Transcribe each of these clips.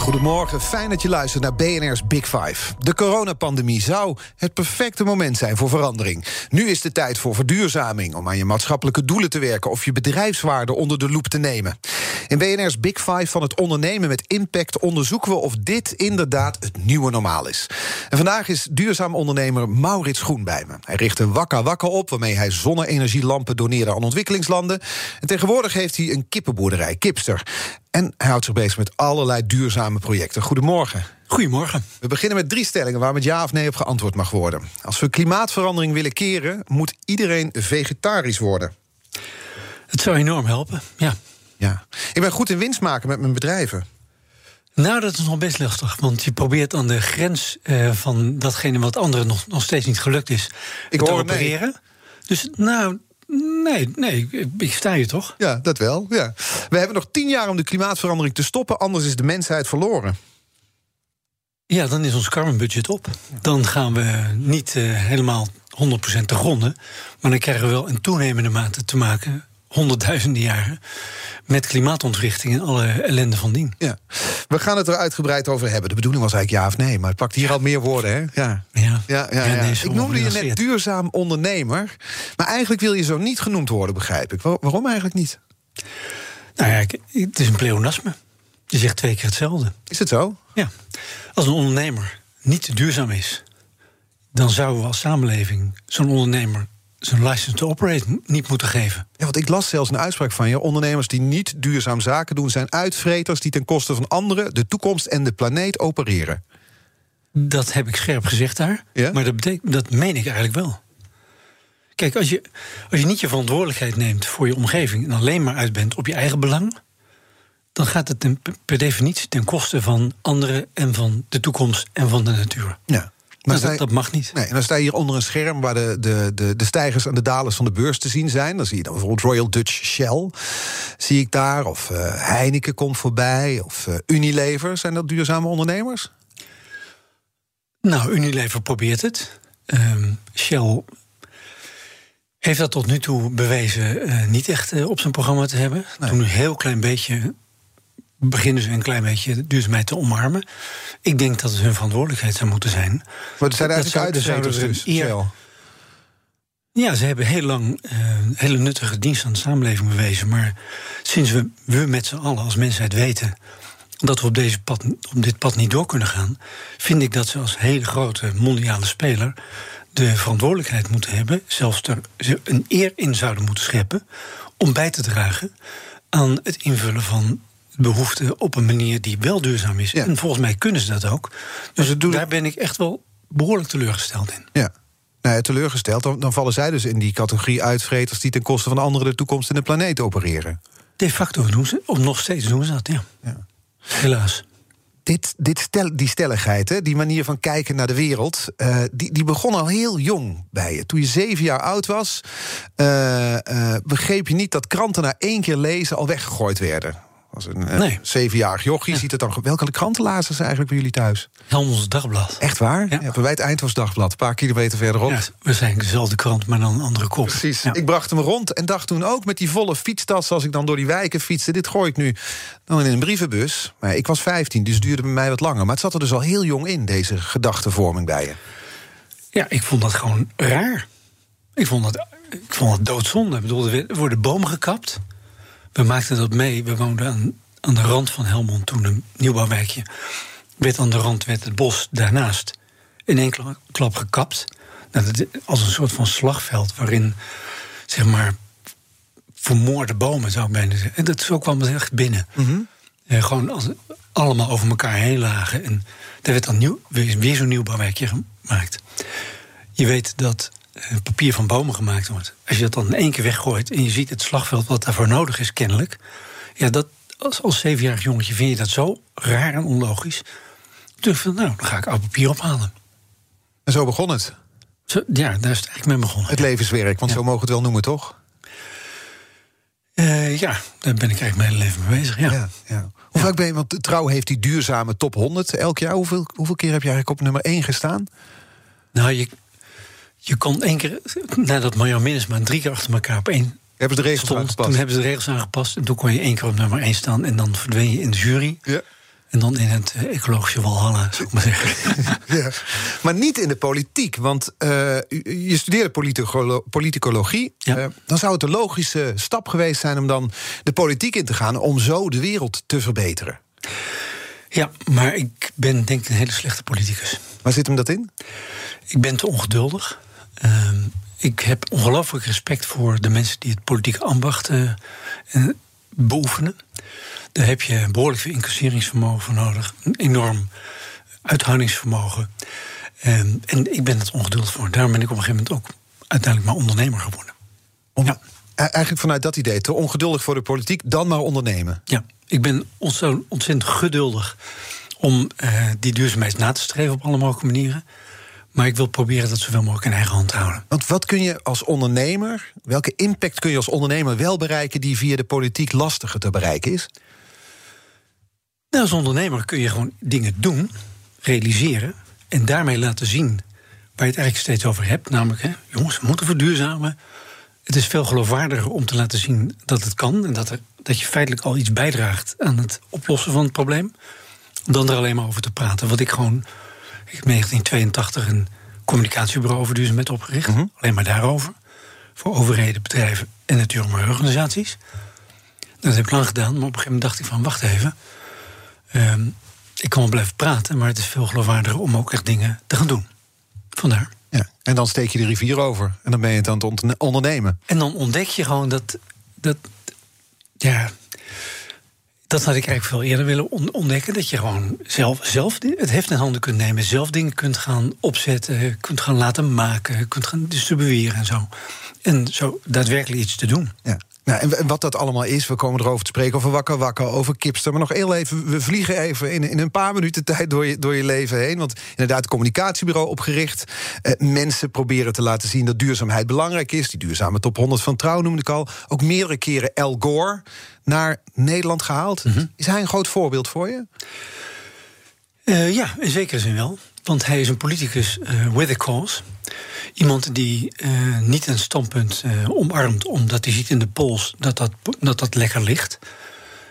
Goedemorgen, fijn dat je luistert naar BNR's Big Five. De coronapandemie zou het perfecte moment zijn voor verandering. Nu is de tijd voor verduurzaming, om aan je maatschappelijke doelen te werken of je bedrijfswaarde onder de loep te nemen. In BNR's Big Five van het ondernemen met impact onderzoeken we of dit inderdaad het nieuwe normaal is. En vandaag is duurzaam ondernemer Maurits Groen bij me. Hij richt een Wakka Wakka op waarmee hij zonne-energielampen doneerde aan ontwikkelingslanden. En tegenwoordig heeft hij een kippenboerderij, Kipster. En hij houdt zich bezig met allerlei duurzame projecten. Goedemorgen. Goedemorgen. We beginnen met drie stellingen waar met ja of nee op geantwoord mag worden. Als we klimaatverandering willen keren, moet iedereen vegetarisch worden. Het zou enorm helpen, ja. Ja. Ik ben goed in winst maken met mijn bedrijven. Nou, dat is nog best lastig. Want je probeert aan de grens uh, van datgene wat anderen nog, nog steeds niet gelukt is. Ik te hoor opereren. nee. Dus nou, nee, nee, ik sta je toch? Ja, dat wel. Ja. We hebben nog tien jaar om de klimaatverandering te stoppen, anders is de mensheid verloren. Ja, dan is ons carbonbudget op. Dan gaan we niet uh, helemaal 100% te gronden. Maar dan krijgen we wel in toenemende mate te maken honderdduizenden jaren met klimaatontwrichting en alle ellende van dien. Ja. We gaan het er uitgebreid over hebben. De bedoeling was eigenlijk ja of nee, maar het pakt hier al meer woorden, hè? Ja. Ja. Ja, ja, ja. Nee, ik noemde je net duurzaam ondernemer. Maar eigenlijk wil je zo niet genoemd worden, begrijp ik. Waar- waarom eigenlijk niet? Nou ja, het is een pleonasme. Je zegt twee keer hetzelfde. Is het zo? Ja. Als een ondernemer niet duurzaam is, dan zouden we als samenleving zo'n ondernemer zijn license to operate niet moeten geven. Ja, want ik las zelfs een uitspraak van je. Ondernemers die niet duurzaam zaken doen... zijn uitvreters die ten koste van anderen... de toekomst en de planeet opereren. Dat heb ik scherp gezegd daar. Ja? Maar dat, betekent, dat meen ik eigenlijk wel. Kijk, als je, als je niet je verantwoordelijkheid neemt voor je omgeving en alleen maar uit bent op je eigen belang, dan gaat het ten- per definitie ten koste van anderen en van de toekomst en van de natuur. Ja. Maar sta dat, mag niet. Nee, en dan sta je hier onder een scherm waar de, de, de, de stijgers en de dalers van de beurs te zien zijn. Dan zie je dan bijvoorbeeld Royal Dutch Shell, zie ik daar. Of eh, Heineken komt voorbij. Of eh, Unilever. Zijn dat duurzame ondernemers? Nou, Unilever probeert het. Ehm, Shell heeft dat tot nu toe bewezen eh, niet echt op zijn programma te hebben. Nee. Toen een heel klein beetje beginnen ze een klein beetje duurzaamheid te omarmen. Ik denk dat het hun verantwoordelijkheid zou moeten zijn. Maar het zijn eigenlijk zouden dus, eer-. Ja, ze hebben heel lang eh, hele nuttige dienst aan de samenleving bewezen. Maar sinds we, we met z'n allen als mensheid weten dat we op, deze pad, op dit pad niet door kunnen gaan, vind ik dat ze als hele grote mondiale speler de verantwoordelijkheid moeten hebben, zelfs er een eer in zouden moeten scheppen, om bij te dragen aan het invullen van behoeften op een manier die wel duurzaam is. Ja. En volgens mij kunnen ze dat ook. Dus daar ben ik echt wel behoorlijk teleurgesteld in. Ja. Nou, ja, teleurgesteld. Dan, dan vallen zij dus in die categorie uitvreters... die ten koste van anderen de toekomst en de planeet opereren. De facto doen ze, of nog steeds doen ze dat, ja. Ja. Helaas. dit, dit stel, die stelligheid, hè, die manier van kijken naar de wereld, eh, die, die begon al heel jong bij je. Toen je zeven jaar oud was, eh, eh, begreep je niet dat kranten na één keer lezen al weggegooid werden. Als een eh, Nee. zevenjarig jochie ziet het dan. Welke kranten lazen ze eigenlijk bij jullie thuis? Helmonds Dagblad. Echt waar? Ja. Ja. bij het Eindhoofs Een paar kilometer verderop. Ja, waarschijnlijk dezelfde krant, maar dan een andere kop. Precies. Ja. Ik bracht hem rond en dacht toen ook met die volle fietstas... als ik dan door die wijken fietste, dit gooi ik nu dan in een brievenbus. Maar ik was 15, dus het duurde bij mij wat langer. Maar het zat er dus al heel jong in, deze gedachtenvorming bij je. Ja, ik vond dat gewoon raar. Ik vond dat, ik vond dat doodzonde. Ik bedoel, er worden bomen gekapt. We maakten dat mee. We woonden aan, aan de rand van Helmond, toen een nieuwbouwwijkje. Werd aan de rand werd het bos daarnaast in één kla- klap gekapt. Nou, als een soort van slagveld waarin, zeg maar, vermoorde bomen zou ik bijna zeggen. En dat, zo kwam het echt binnen. Eh, gewoon als, allemaal over elkaar heen lagen. En er werd dan nieuw, weer, weer zo'n nieuwbouwwijkje gemaakt. Je weet dat papier van bomen gemaakt wordt. Als je dat dan in één keer weggooit en je ziet het slagveld wat daarvoor nodig is, kennelijk. Ja, dat, als, als zevenjarig jongetje vind je dat zo raar en onlogisch. Toen ik, nou, dan ga ik oud papier ophalen. En zo begon het. Zo, ja, daar is het eigenlijk mee begonnen. Het levenswerk, want Ja. zo mogen we het wel noemen, toch? Eh, ja, daar ben ik eigenlijk mijn hele leven mee bezig. Ja. Ja, ja. Hoe vaak ben je, want Trouw heeft die duurzame top 100 elk jaar. Hoeveel, hoeveel keer heb je eigenlijk op nummer 1 gestaan? Nou, je, je kon één keer, nadat Marjan Minnesma drie keer achter elkaar op één Hebben ze de regels stond, aangepast? toen hebben ze de regels aangepast. En toen kon je één keer op nummer één staan. En dan verdween je in de jury. Ja. En dan in het eh, ecologische walhalla, zou ik maar zeggen. Ja. Maar niet in de politiek, want eh, je studeerde politicolo- politicologie. Ja. Eh, dan zou het een logische stap geweest zijn om dan de politiek in te gaan... om zo de wereld te verbeteren. ja, maar ik ben denk ik een hele slechte politicus. Waar zit hem dat in? Ik ben te ongeduldig. Ehm, ik heb ongelooflijk respect voor de mensen die het politieke ambacht eh, beoefenen. Daar heb je behoorlijk veel incasseringsvermogen voor nodig. Een enorm uithoudingsvermogen. Ehm, en ik ben het ongeduldig voor. Daarom ben ik op een gegeven moment ook uiteindelijk maar ondernemer geworden. Om, Ja. E- Eigenlijk vanuit dat idee, te ongeduldig voor de politiek... dan maar ondernemen. Ja, ik ben ontzettend geduldig om eh, die duurzaamheid na te streven op alle mogelijke manieren. Maar ik wil proberen dat zoveel mogelijk in eigen hand houden. Want wat kun je als ondernemer... welke impact kun je als ondernemer wel bereiken... die via de politiek lastiger te bereiken is? Nou, als ondernemer kun je gewoon dingen doen, realiseren en daarmee laten zien waar je het eigenlijk steeds over hebt. Namelijk, hè, jongens, we moeten verduurzamen. Het is veel geloofwaardiger om te laten zien dat het kan en dat, er, dat je feitelijk al iets bijdraagt aan het oplossen van het probleem, dan er alleen maar over te praten. Wat ik gewoon, in 1982 een communicatiebureau over duurzaamheid opgericht, alleen maar daarover. Voor overheden, bedrijven en natuurlijk milieuorganisaties. Dat heb ik lang gedaan, maar op een gegeven moment dacht ik van, wacht even. Ehm, ik kan wel blijven praten, maar het is veel geloofwaardiger om ook echt dingen te gaan doen. Vandaar. Ja. En dan steek je de rivier over. En dan ben je het aan het ondernemen. En dan ontdek je gewoon dat. dat ja. Dat had ik eigenlijk veel eerder willen on- ontdekken. Dat je gewoon zelf, zelf het heft in handen kunt nemen. Zelf dingen kunt gaan opzetten. Kunt gaan laten maken. Kunt gaan distribueren en zo. En zo daadwerkelijk iets te doen. Ja. Nou, en wat dat allemaal is, we komen erover te spreken... over Wakker Wakker, over Kipster. Maar nog heel even, we vliegen even in, in een paar minuten tijd... Door je, door je leven heen. Want inderdaad, communicatiebureau opgericht. Eh, mensen proberen te laten zien dat duurzaamheid belangrijk is. Die duurzame top 100 van Trouw noemde ik al. Ook meerdere keren Al Gore naar Nederland gehaald. Is hij een groot voorbeeld voor je? Eh, ja, in zekere zin wel. Want hij is een politicus eh, with a cause. Iemand die eh, niet een standpunt eh, omarmt omdat hij ziet in de pols dat dat, dat dat lekker ligt.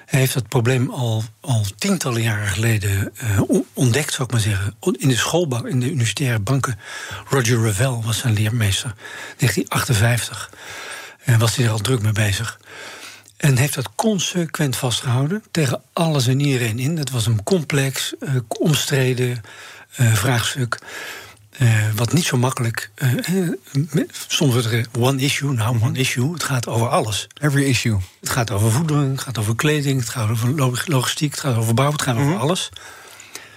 Hij heeft dat probleem al, al tientallen jaren geleden on- ontdekt, zou ik maar zeggen. In de schoolbank, in de universitaire banken. Roger Revelle was zijn leermeester. 1958 eh, was hij er al druk mee bezig. En heeft dat consequent vastgehouden tegen alles en iedereen in. Het was een complex, omstreden vraagstuk. eh, wat niet zo makkelijk. eh, eh, soms wordt er one issue, nou one issue. Het gaat over alles. Every issue. Het gaat over voeding, het gaat over kleding, het gaat over log- logistiek, het gaat over bouw, het gaat over alles.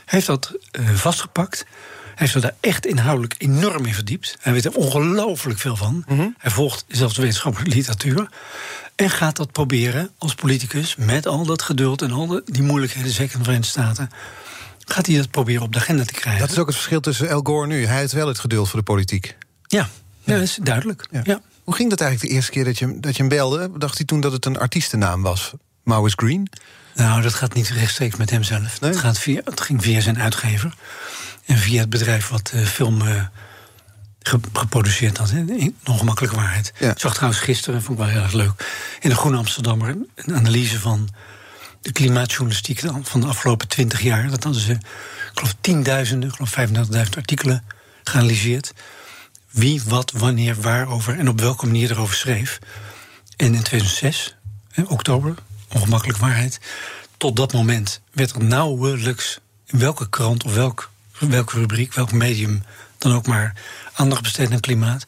Hij heeft dat eh, vastgepakt. Hij heeft zich daar echt inhoudelijk enorm in verdiept. Hij weet er ongelooflijk veel van. Hij volgt zelfs wetenschappelijke literatuur. En gaat dat proberen als politicus, met al dat geduld en al die moeilijkheden, zeker in de Verenigde Staten. Gaat hij dat proberen op de agenda te krijgen? Dat is ook het verschil tussen Al Gore nu. Hij heeft wel het geduld voor de politiek. Ja, ja, dat is duidelijk. Ja. Ja. Hoe ging dat eigenlijk de eerste keer dat je, dat je hem belde? Dacht hij toen dat het een artiestennaam was? Maurice Green? Nou, dat gaat niet rechtstreeks met hemzelf. Nee? Het, gaat via, het ging via zijn uitgever. En via het bedrijf wat de film eh, ge- geproduceerd had. in Ongemakkelijke waarheid. Ja. Ik zag trouwens gisteren, vond ik wel heel erg leuk... in de Groene Amsterdammer een analyse van de klimaatjournalistiek... van de afgelopen twintig jaar. Dat hadden ze, ik geloof, tienduizenden, ik geloof 35.000 artikelen geanalyseerd. Wie, wat, wanneer, waarover en op welke manier erover schreef. En in 2006, hè, oktober, ongemakkelijke waarheid... tot dat moment werd er nauwelijks in welke krant of welk, welke rubriek, welk medium dan ook maar aandacht besteed aan klimaat.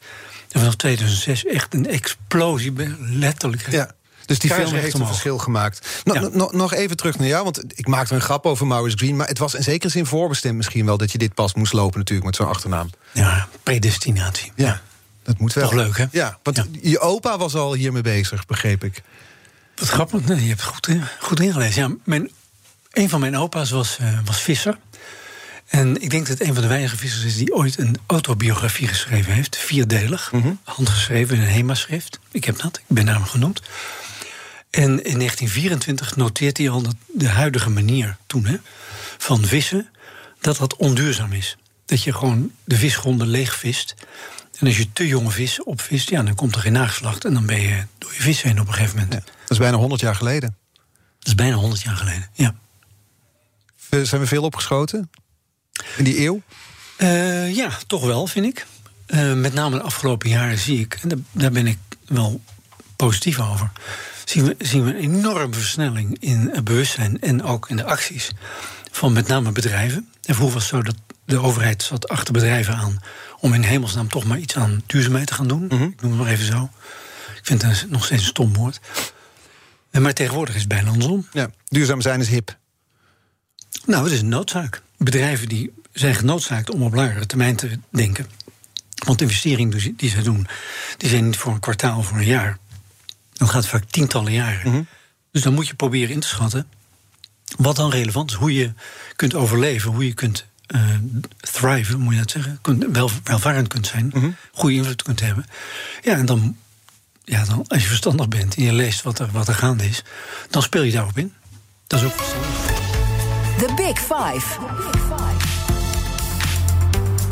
En vanaf 2006 echt een explosie, letterlijk. Ja. Dus die film heeft een verschil gemaakt. No- Ja. no- no- nog even terug naar jou, want ik maakte een grap over Maurice Green... maar het was in zekere zin voorbestemd misschien wel... dat je dit pas moest lopen natuurlijk met zo'n achternaam. Ja, predestinatie. Ja, dat moet wel. Toch leuk, hè? Ja, want Ja. je opa was al hiermee bezig, begreep ik. Wat grappig, nee, je hebt het goed, in- goed ingelezen. Ja, mijn, een van mijn opa's was, eh, was visser. En ik denk dat een van de weinige vissers is die ooit een autobiografie geschreven heeft. Vierdelig, handgeschreven in een HEMA-schrift. Ik heb dat, ik ben naam genoemd. En in 1924 noteert hij al dat de huidige manier toen hè, van vissen... dat dat onduurzaam is. Dat je gewoon de visgronden leegvist. En als je te jonge vis opvist, ja, dan komt er geen nageslacht... en dan ben je door je vis heen op een gegeven moment. Dat is bijna 100 jaar geleden. Dat is bijna 100 jaar geleden, ja. Eh, Zijn we veel opgeschoten in die eeuw? Eh, ja, toch wel, vind ik. Eh, met name de afgelopen jaren zie ik, en daar, daar ben ik wel positief over, zien we, zien we een enorme versnelling in het bewustzijn en ook in de acties van met name bedrijven. En vroeger was het zo dat de overheid zat achter bedrijven aan om in hemelsnaam toch maar iets aan duurzaamheid te gaan doen. Ik noem het maar even zo. Ik vind het nog steeds een stom woord. En Maar tegenwoordig is het bijna andersom. Ja. Duurzaam zijn is hip. Nou, het is een noodzaak. Bedrijven die zijn genoodzaakt om op langere termijn te denken. Want de investeringen die ze- doen, die zijn niet voor een kwartaal of voor een jaar. Dan gaat het vaak tientallen jaren. Dus dan moet je proberen in te schatten wat dan relevant is. Hoe je kunt overleven, hoe je kunt eh thriven, moet je dat zeggen. Kunt, wel, welvarend kunt zijn, goede invloed kunt hebben. Ja, en dan, ja, dan, als je verstandig bent en je leest wat er, wat er gaande is, dan speel je daarop in. Dat is ook verstandig. The Big Five.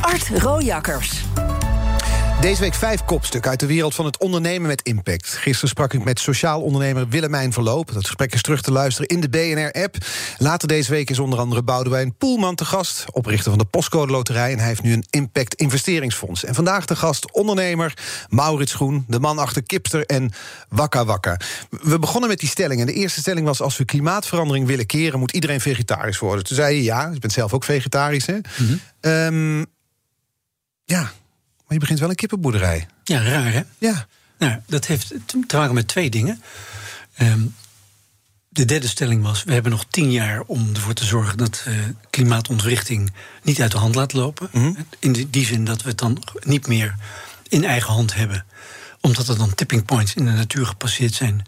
Art Rojakkers. Deze week vijf kopstukken uit de wereld van het ondernemen met impact. Gisteren sprak ik met sociaal ondernemer Willemijn Verloop. Dat gesprek is terug te luisteren in de BNR-app. Later deze week is onder andere Boudewijn Poelman te gast... oprichter van de Postcode Loterij... en hij heeft nu een Impact Investeringsfonds. En vandaag de gast ondernemer Maurits Groen... de man achter Kipster en Wakka Wakka. We begonnen met die stelling. En de eerste stelling was... als we klimaatverandering willen keren... moet iedereen vegetarisch worden. Toen zei je ja, je bent zelf ook vegetarisch, hè? Ehm, ja, je begint wel een kippenboerderij. Ja, raar hè? Ja. Nou, dat heeft te maken met twee dingen. Ehm, de derde stelling was: we hebben nog tien jaar om ervoor te zorgen dat eh, klimaatontwrichting niet uit de hand laat lopen. In die, die zin dat we het dan niet meer in eigen hand hebben, omdat er dan tipping points in de natuur gepasseerd zijn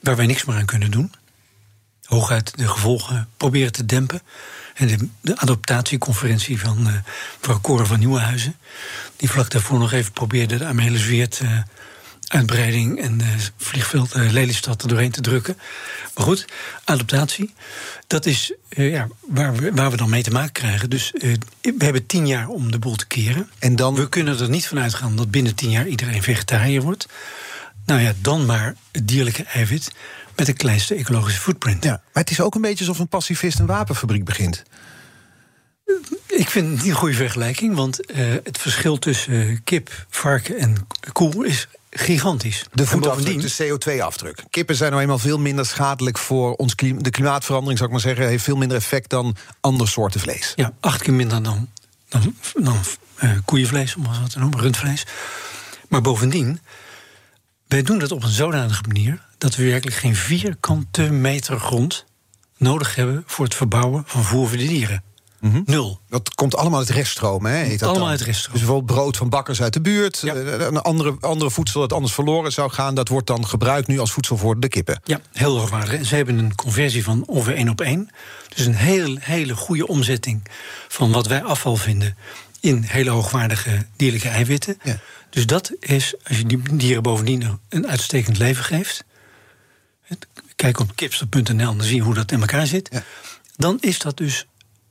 waar wij niks meer aan kunnen doen. Hooguit de gevolgen proberen te dempen. En de, de adoptatieconferentie van eh mevrouw Koren van Nieuwenhuizen... die vlak daarvoor nog even probeerde de Amelisweert... eh uitbreiding en eh vliegveld Lelystad er doorheen te drukken. Maar goed, adaptatie, dat is ja, waar, we, waar we dan mee te maken krijgen. Dus we hebben tien jaar om de boel te keren. En dan We kunnen er niet van uitgaan dat binnen tien jaar iedereen vegetariër wordt. Nou ja, dan maar het dierlijke eiwit met de kleinste ecologische footprint. Ja, maar het is ook een beetje alsof een pacifist een wapenfabriek begint. Ik vind het niet een goede vergelijking, want eh, het verschil tussen eh, kip, varken en koe is gigantisch. De voetafdruk, de CO2-afdruk. Kippen zijn nou eenmaal veel minder schadelijk voor ons klim- de klimaatverandering, zou ik maar zeggen, heeft veel minder effect dan andere soorten vlees. Ja, acht keer minder dan, dan, dan eh, koeienvlees, om het zo te noemen, rundvlees. Maar bovendien, wij doen dat op een zodanige manier dat we werkelijk geen vierkante meter grond nodig hebben voor het verbouwen van voer voor de dieren. Nul. Dat komt allemaal uit reststroom, hè? Heet dat Allemaal dan. uit reststroom. Dus bijvoorbeeld brood van bakkers uit de buurt, Ja. eh, een andere, andere voedsel dat anders verloren zou gaan, dat wordt dan gebruikt nu als voedsel voor de kippen. Ja, heel hoogwaardig. En ze hebben een conversie van ongeveer één op één. Dus een hele, hele goede omzetting van wat wij afval vinden in hele hoogwaardige dierlijke eiwitten. Ja. Dus dat is, als je die dieren bovendien een uitstekend leven geeft. Kijk op kipster.nl, dan zie je hoe dat in elkaar zit. Ja. Dan is dat dus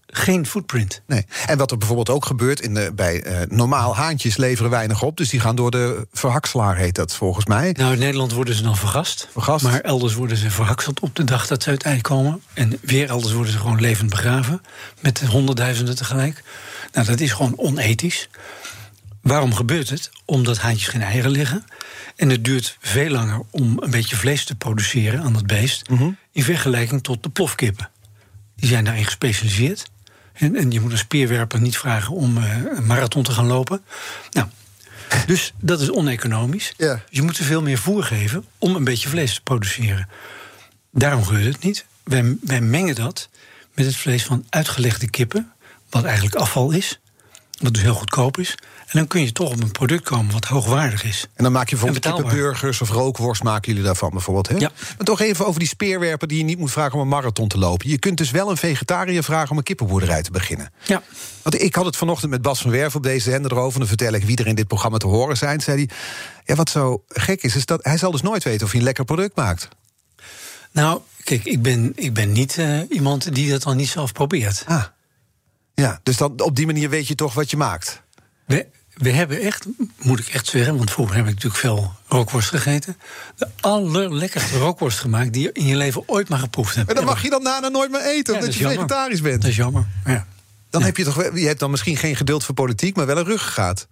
geen footprint. Nee. En wat er bijvoorbeeld ook gebeurt, in de, bij eh, normaal haantjes leveren weinig op, dus die gaan door de verhakselaar, heet dat volgens mij. Nou, in Nederland worden ze dan vergast. Vergast. Maar elders worden ze verhakseld op de dag dat ze uit ei komen. En weer elders worden ze gewoon levend begraven. Met honderdduizenden tegelijk. Nou, dat is gewoon onethisch. Waarom gebeurt het? Omdat haantjes geen eieren leggen. En het duurt veel langer om een beetje vlees te produceren aan dat beest. In vergelijking tot de plofkippen. Die zijn daarin gespecialiseerd. En, en je moet een speerwerper niet vragen om eh, een marathon te gaan lopen. Nou, dus dat is oneconomisch. Ja. Dus je moet er veel meer voer geven om een beetje vlees te produceren. Daarom gebeurt het niet. Wij, wij mengen dat met het vlees van uitgelegde kippen, wat eigenlijk afval is. wat dus heel goedkoop is. En dan kun je toch op een product komen wat hoogwaardig is. En dan maak je bijvoorbeeld En kippenburgers of rookworst maken jullie daarvan bijvoorbeeld. Hè? Ja. Maar toch even over die speerwerpen die je niet moet vragen om een marathon te lopen. Je kunt dus wel een vegetariër vragen om een kippenboerderij te beginnen. Ja, Want ik had het vanochtend met Bas van Werf op deze zender erover. Dan vertel ik wie er in dit programma te horen zijn. Zei hij, ja, wat zo gek is, is dat hij zal dus nooit weten of hij een lekker product maakt. nou, kijk, ik ben, ik ben niet eh, iemand die dat dan niet zelf probeert. Ah. Ja, dus dan, op die manier weet je toch wat je maakt. We, we hebben echt, moet ik echt zeggen, want vroeger heb ik natuurlijk veel rookworst gegeten. De allerlekkerste rookworst gemaakt die je in je leven ooit maar geproefd hebt. Maar dan mag je dan daarna nooit meer eten, Ja, omdat dat je jammer. vegetarisch bent. Dat is jammer. Ja. Dan Ja. heb je toch je hebt dan misschien geen geduld voor politiek, maar wel een ruggengraat.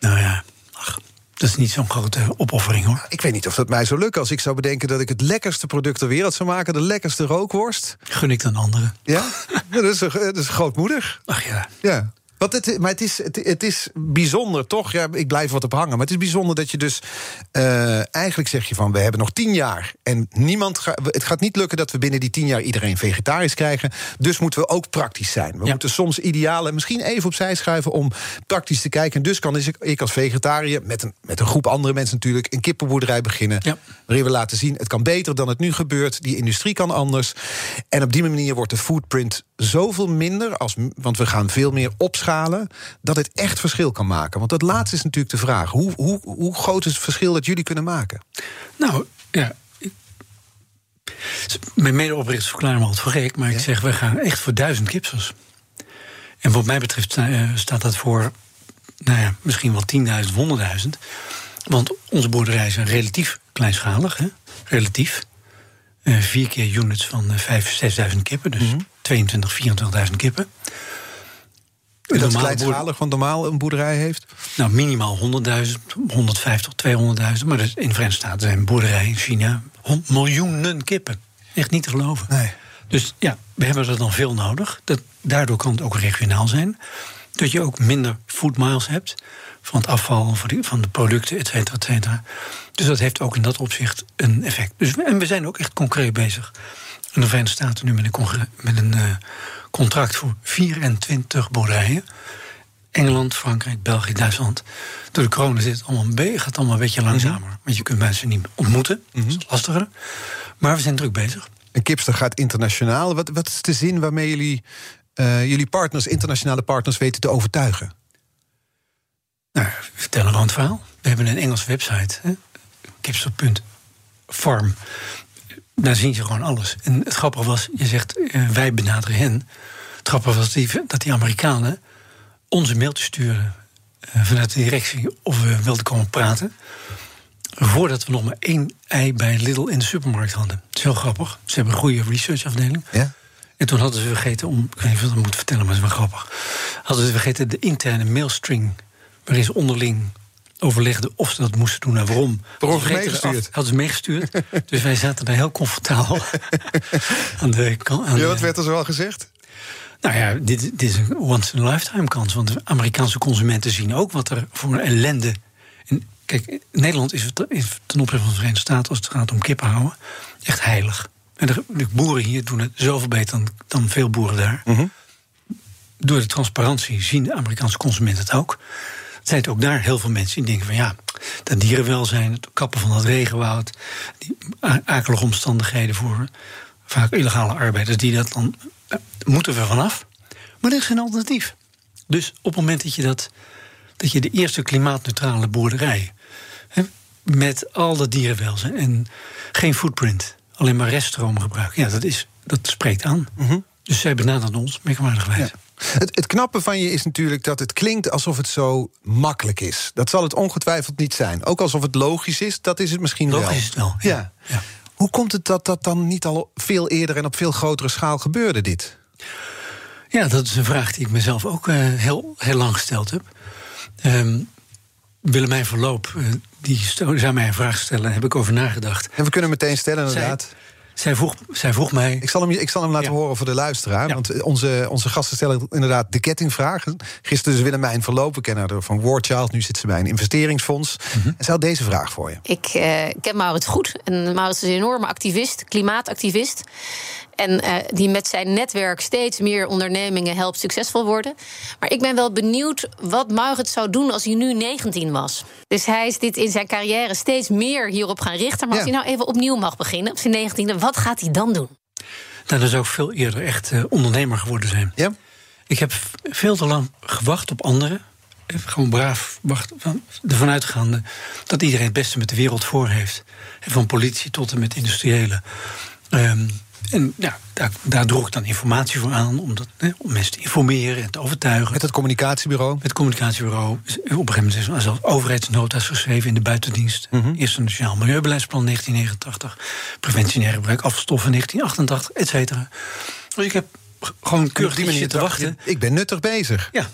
Nou ja, ach, dat is niet zo'n grote opoffering hoor. Ik weet niet of dat mij zou lukken als ik zou bedenken dat ik het lekkerste product ter wereld zou maken, de lekkerste rookworst. Gun ik dan anderen. Ja, dat, is, dat is grootmoedig. Ach ja, Ja. Het, maar het is, het, het is bijzonder, toch? Ja, ik blijf wat op hangen. Maar het is bijzonder dat je dus... eh, eigenlijk zeg je van, we hebben nog tien jaar... en niemand ga, het gaat niet lukken dat we binnen die tien jaar... iedereen vegetarisch krijgen. Dus moeten we ook praktisch zijn. We Ja. moeten soms idealen misschien even opzij schuiven... om praktisch te kijken. En dus kan ik, ik als vegetariër, met een, met een groep andere mensen natuurlijk... een kippenboerderij beginnen. Ja. Waarin we laten zien, het kan beter dan het nu gebeurt. Die industrie kan anders. En op die manier wordt de footprint zoveel minder... Als, want we gaan veel meer opschalen... dat het echt verschil kan maken. Want dat laatste is natuurlijk de vraag. Hoe, hoe, hoe groot is het verschil dat jullie kunnen maken? nou ja. Mijn medeoprichters verklaren me altijd voor gek, maar ik zeg, we gaan echt voor duizend kipsels. En wat mij betreft eh, staat dat voor, nou ja, misschien wel 10.000, 100.000. Want onze boerderijen zijn relatief kleinschalig, hè? relatief. Eh, vier keer units van uh, 5.000, 6.000 kippen, dus 22, 24.000 kippen. En dat is kleinschalig, want normaal een boerderij heeft. Nou, minimaal 100.000, 150, 200.000. Maar dus in de Verenigde Staten zijn boerderijen in China miljoenen kippen. Echt niet te geloven. Nee. Dus ja, we hebben er dan veel nodig. Dat, daardoor kan het ook regionaal zijn. Dat je ook minder food miles hebt van het afval, van, de producten, et cetera, et cetera. Dus dat heeft ook in dat opzicht een effect. Dus, en we zijn ook echt concreet bezig. In de Verenigde Staten nu met een, met een eh, contract voor 24 boerderijen. Engeland, Frankrijk, België, Duitsland. Door de corona zit het allemaal gaat het allemaal een beetje langzamer. Want je kunt mensen niet ontmoeten. Dat is lastiger. Maar we zijn druk bezig. Een kipster gaat internationaal. Wat, wat is de zin waarmee jullie, eh, jullie partners, internationale partners, weten te overtuigen? Nou, we vertellen gewoon het verhaal. We hebben een Engelse website, kipster.farm. Daar zien ze gewoon alles. En het grappige was, je zegt, eh, wij benaderen hen. Het grappige was die, dat die Amerikanen onze mailtje sturen eh, vanuit de directie of we wilden komen praten. Voordat we nog maar één ei bij Lidl in de supermarkt hadden. Het is heel grappig. Ze hebben een goede researchafdeling. Ja? En toen hadden ze vergeten om, ik weet niet of ik dat moet vertellen, maar het is wel grappig. Hadden ze vergeten de interne mailstring, waarin ze onderling overlegden of ze dat moesten doen en waarom. Waarom Ze meegestuurd? Hadden ze meegestuurd. dus wij zaten daar heel comfortabel aan de kant. Ja, wat werd er zo al gezegd? nou ja, dit, dit is een once in a lifetime kans. Want de Amerikaanse consumenten zien ook wat er voor ellende. En kijk, Nederland is, is ten opzichte van de Verenigde Staten, als het gaat om kippen houden, echt heilig. En de, de boeren hier doen het zoveel beter dan, dan veel boeren daar. Door de transparantie zien de Amerikaanse consumenten het ook. Zijn ook daar heel veel mensen die denken van ja, dat dierenwelzijn, het kappen van het regenwoud, die akelige omstandigheden voor vaak illegale arbeiders, die dat dan eh, moeten we vanaf. Maar er is geen alternatief. Dus op het moment dat je dat, dat je de eerste klimaatneutrale boerderij hè, met al dat dierenwelzijn en geen footprint, alleen maar reststroom gebruiken, ja, dat, is, dat spreekt aan. Dus zij benaderen ons merkwaardigerwijs. Het, het knappe van je is natuurlijk dat het klinkt alsof het zo makkelijk is. Dat zal het ongetwijfeld niet zijn. Ook alsof het logisch is, dat is het misschien wel. Logisch is het wel, Ja. ja. Ja. Hoe komt het dat dat dan niet al veel eerder en op veel grotere schaal gebeurde, dit? Ja, dat is een vraag die ik mezelf ook eh, heel, heel lang gesteld heb. Ehm Willemijn Verloop, eh, die zou mij een vraag stellen, heb ik over nagedacht. En we kunnen meteen stellen, inderdaad. Zij vroeg, zij vroeg mij. Ik zal hem, ik zal hem laten Ja. horen voor de luisteraar. Ja. Want onze, onze gasten stellen inderdaad de kettingvragen. Gisteren is Willemijn Verloop, we kennen haar van War Child. Nu zit ze bij een investeringsfonds. Mhm. En zij had deze vraag voor je. Ik eh, ken Maurits goed. En Maurits is een enorme activist, klimaatactivist. En uh, die met zijn netwerk steeds meer ondernemingen helpt succesvol worden. Maar ik ben wel benieuwd wat Maurits zou doen als hij nu 19 was. Dus hij is dit in zijn carrière steeds meer hierop gaan richten. Maar als hij nou even opnieuw mag beginnen op zijn 19e, wat gaat hij dan doen? Nou, dan zou ik veel eerder echt uh, ondernemer geworden zijn. Ja? Ik heb veel te lang gewacht op anderen. Gewoon braaf wacht, ervan uitgaande dat iedereen het beste met de wereld voor heeft. Van politie tot en met industriële. Um, en ja, daar, daar, droeg ik dan informatie voor aan om, dat, hè, om mensen te informeren en te overtuigen. Met het communicatiebureau? Met het communicatiebureau. Op een gegeven moment is er zelfs overheidsnota's geschreven in de buitendienst. Mm -hmm. Eerst een Nationaal Milieubeleidsplan 1989, preventie en herbruik afvalstoffen 1988, et cetera. Dus ik heb gewoon keurig die manier te wachten. Ik ben nuttig bezig. Ja.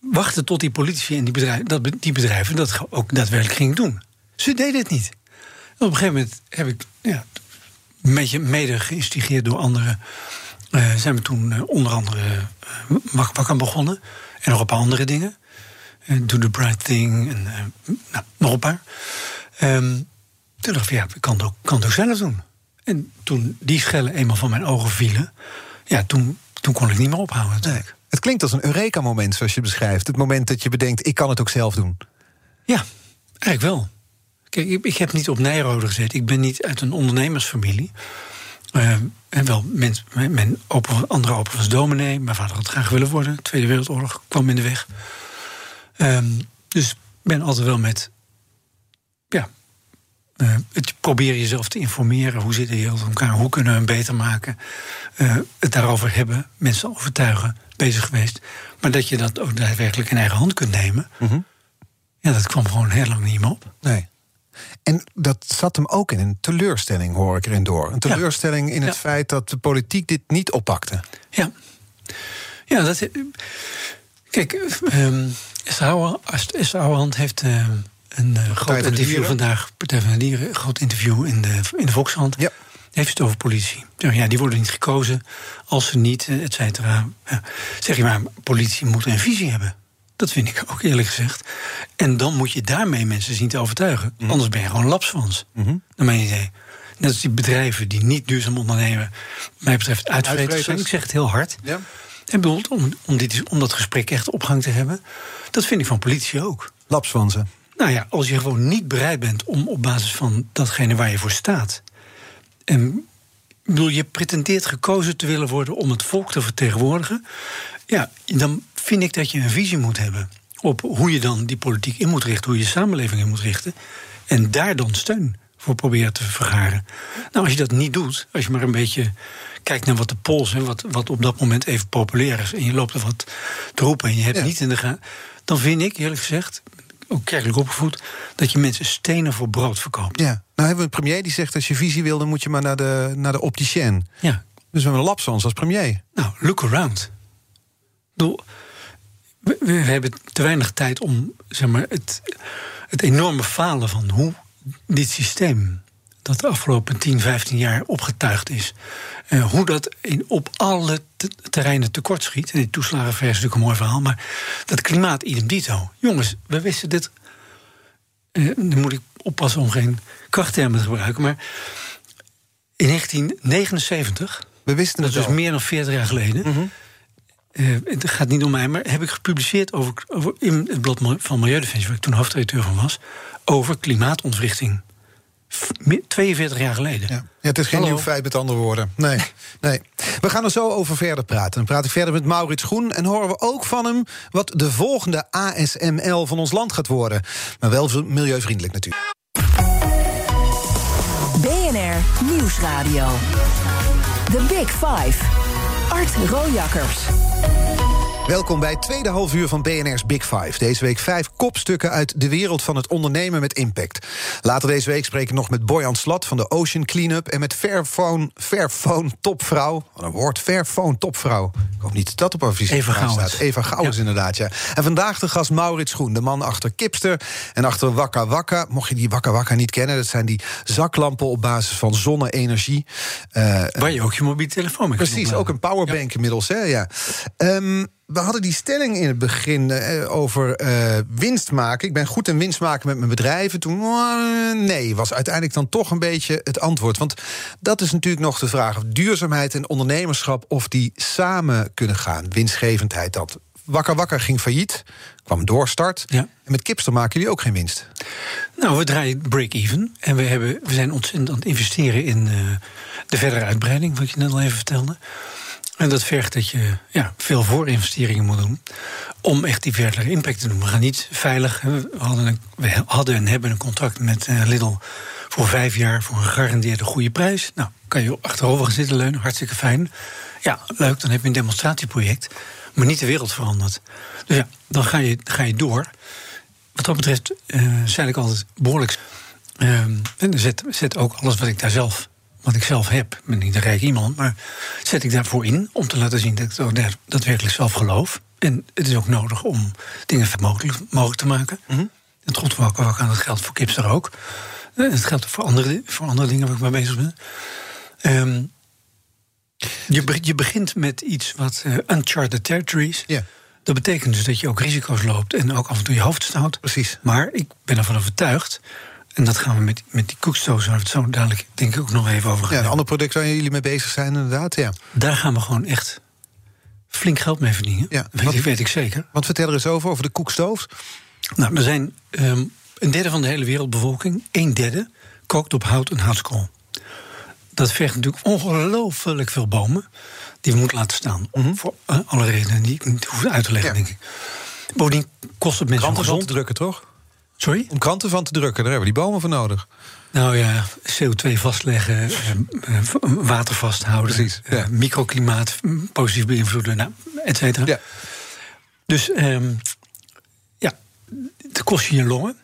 Wachten tot die politici en die bedrijven dat, die bedrijven dat ook daadwerkelijk gingen doen. Ze deden het niet. En op een gegeven moment heb ik ja, beetje mede geïnstigeerd door anderen. Uh, zijn we toen uh, onder andere uh, wakker begonnen. En nog een paar andere dingen. Do the Bright Thing en nou, nog een paar. Um, toen dacht ik, ja, ik kan het, ook, kan het ook zelf doen. En toen die schellen eenmaal van mijn ogen vielen... ja, toen, toen kon ik niet meer ophouden. Nee. Het klinkt als een Eureka-moment, zoals je beschrijft. Het moment dat je bedenkt, ik kan het ook zelf doen. Ja, eigenlijk wel. Kijk, ik, ik heb niet op Nijrode gezeten. Ik ben niet uit een ondernemersfamilie. Uh, en wel, mijn, mijn opa, andere opa was dominee. Mijn vader had graag willen worden. De Tweede Wereldoorlog kwam in de weg. Um, dus ik ben altijd wel met... Ja, uh, het proberen jezelf te informeren. Hoe zit de wereld in elkaar? Hoe kunnen we hem beter maken? Uh, het daarover hebben, mensen overtuigen, bezig geweest. Maar dat je dat ook daadwerkelijk in eigen hand kunt nemen... Mm -hmm. Ja, dat kwam gewoon heel lang niet meer op. Nee. En dat zat hem ook in een teleurstelling, hoor ik erin door. Een teleurstelling ja. in het ja. feit dat de politiek dit niet oppakte. Ja, ja dat. Kijk, um, Esther Ouwehand heeft uh, een uh, groot interview vandaag. Partij van de Dieren, een groot interview in de, in de Volkshand. Ja. Heeft het over politie. Ja, die worden niet gekozen als ze niet, et cetera. Ja. Zeg je maar, politie moet een visie hebben. Dat vind ik ook eerlijk gezegd. En dan moet je daarmee mensen zien te overtuigen. Mm. Anders ben je gewoon lapsvans. Mm -hmm. Naar mijn idee. Net als die bedrijven die niet duurzaam ondernemen, mij betreft uitvreten. Ik zeg het heel hard. Ja. En bedoeld, om, om, dit, om dat gesprek echt op gang te hebben. Dat vind ik van politie ook. Lapsvansen. Nou ja, als je gewoon niet bereid bent om op basis van datgene waar je voor staat. En bedoel, je pretendeert gekozen te willen worden om het volk te vertegenwoordigen. Ja, dan vind ik dat je een visie moet hebben op hoe je dan die politiek in moet richten, hoe je samenleving in moet richten. En daar dan steun voor proberen te vergaren. Nou, als je dat niet doet, als je maar een beetje kijkt naar wat de pols en wat, wat op dat moment even populair is, en je loopt er wat te roepen en je hebt ja. niet in de gaten, dan vind ik, eerlijk gezegd, ook kerkelijk opgevoed, dat je mensen stenen voor brood verkoopt. Ja, nou hebben we een premier die zegt: als je visie wil, dan moet je maar naar de, naar de opticien. Ja. Dus we hebben een lapsans als premier. Nou, look around. We, we, hebben te weinig tijd om zeg maar, het, het enorme falen van hoe dit systeem, dat de afgelopen 10, 15 jaar opgetuigd is, uh, hoe dat in, op alle terreinen tekort schiet. En die toeslagenversie is natuurlijk een mooi verhaal, maar dat klimaat idem dito. Jongens, we wisten dit. Uh, dan moet ik oppassen om geen krachttermen te gebruiken, maar in 1979. We wisten dat het is dus meer dan 40 jaar geleden. Mm -hmm. Uh, het gaat niet om mij, maar heb ik gepubliceerd over, over, in het blad van Milieudefensie, waar ik toen hoofdredacteur van was, over klimaatontwrichting. 42 jaar geleden. Ja. ja het is geen Hallo. nieuw feit met andere woorden. Nee, nee. We gaan er zo over verder praten. Dan praat ik verder met Maurits Groen en horen we ook van hem wat de volgende ASML van ons land gaat worden. Maar wel milieuvriendelijk natuurlijk. BNR Nieuwsradio. The Big Five. Art Rojakkers. Welkom bij het tweede halfuur van BNR's Big Five. Deze week vijf kopstukken uit de wereld van het ondernemen met impact. Later deze week spreek ik nog met Boyan Slat van de Ocean Cleanup... en met Fairphone, Fairphone topvrouw. Wat een woord, Fairphone topvrouw. Ik hoop niet dat dat op haar visite Eva staat. Eva Gouwens, ja. inderdaad, ja. En vandaag de gast Maurits Groen, de man achter Kipster... en achter Wakka Wakka. Mocht je die Wakka Wakka niet kennen... dat zijn die zaklampen op basis van zonne-energie. Uh, Waar je ook je mobiele telefoon mee Precies, ook een powerbank ja. inmiddels, hè, ja. Um, we hadden die stelling in het begin eh, over eh, winst maken. Ik ben goed in winst maken met mijn bedrijven. Toen, eh, nee, was uiteindelijk dan toch een beetje het antwoord. Want dat is natuurlijk nog de vraag of duurzaamheid en ondernemerschap... of die samen kunnen gaan. Winstgevendheid, dat Wakker Wakker ging failliet, kwam doorstart. Ja. En met Kipster maken jullie ook geen winst. Nou, we draaien break-even. En we, hebben, we zijn ontzettend aan het investeren in de verdere uitbreiding, wat je net al even vertelde. En dat vergt dat je ja, veel voorinvesteringen moet doen. Om echt die verdere impact te doen. We gaan niet veilig. We hadden, hadden en hebben een contract met eh, Lidl voor vijf jaar voor een gegarandeerde goede prijs. Nou, kan je achterover gaan zitten leunen, hartstikke fijn. Ja, leuk, dan heb je een demonstratieproject. Maar niet de wereld verandert. Dus ja, dan ga je, ga je door. Wat dat betreft eh zei ik altijd behoorlijk. ehm, en zet, zet ook alles wat ik daar zelf, wat ik zelf heb. Ik ben niet een rijk iemand, maar zet ik daarvoor in om te laten zien dat ik het daar daadwerkelijk zelf geloof. En het is ook nodig om dingen mogelijk, mogelijk te maken. Het goed voor Wakker Wakker, en dat geldt voor Kipster ook. En het geldt voor andere, voor andere dingen waar ik mee bezig ben. Ehm, je, be- je begint met iets wat eh, uncharted territories. Dat betekent dus dat je ook risico's loopt en ook af en toe je hoofd stout. Precies. Maar ik ben ervan overtuigd, en dat gaan we met, met die koekstoos, waar we het zo dadelijk denk ik ook nog even over gaan Ja, een ander product waar jullie mee bezig zijn, inderdaad. Ja. Daar gaan we gewoon echt flink geld mee verdienen. Ja, weet, wat- ik- weet ik zeker. Want vertel er eens over, over de koekstoof. Nou, er zijn ehm, een derde van de hele wereldbevolking, een derde, kookt op hout en houtskool. Dat vergt natuurlijk ongelooflijk veel bomen die we moeten laten staan. Voor eh, alle redenen die ik niet hoef uit te leggen, Mhm. Ja. denk ik. Bovendien kost het mensen van te gezond. drukken, toch? Sorry? Om kranten van te drukken, daar hebben we die bomen voor nodig. Nou ja, CO2 vastleggen, eh, eh, v- water vasthouden, Precies, eh, ja. microklimaat positief beïnvloeden, nou, et cetera. Ja. Dus ehm, ja, het kost je je longen.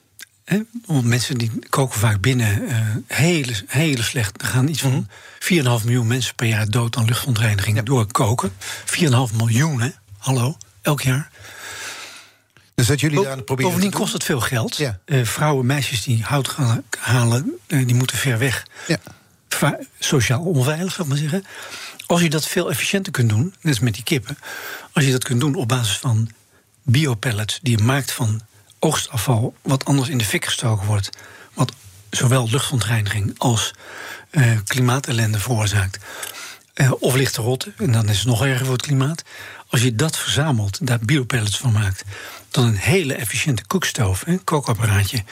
Hè? Want mensen die koken vaak binnen eh, hele, hele slecht. Er gaan iets van 4,5 miljoen mensen per jaar dood aan luchtverontreiniging door koken. 4,5 miljoen, hè? Hallo, elk jaar. Dus dat jullie daar aan het proberen Bovendien kost het veel geld. Ja. Eh, vrouwen, meisjes die hout gaan halen, eh, die moeten ver weg. Ja. Va- sociaal onveilig, zou ik maar zeggen. Als je dat veel efficiënter kunt doen, net als met die kippen... als je dat kunt doen op basis van biopellets... die je maakt van oogstafval... wat anders in de fik gestoken wordt... wat zowel luchtverontreiniging als eh, klimaatellende veroorzaakt... eh, of ligt te rotten, en dan is het nog erger voor het klimaat... als je dat verzamelt, daar biopellets van maakt... dan een hele efficiënte koekstoof, een kookapparaatje,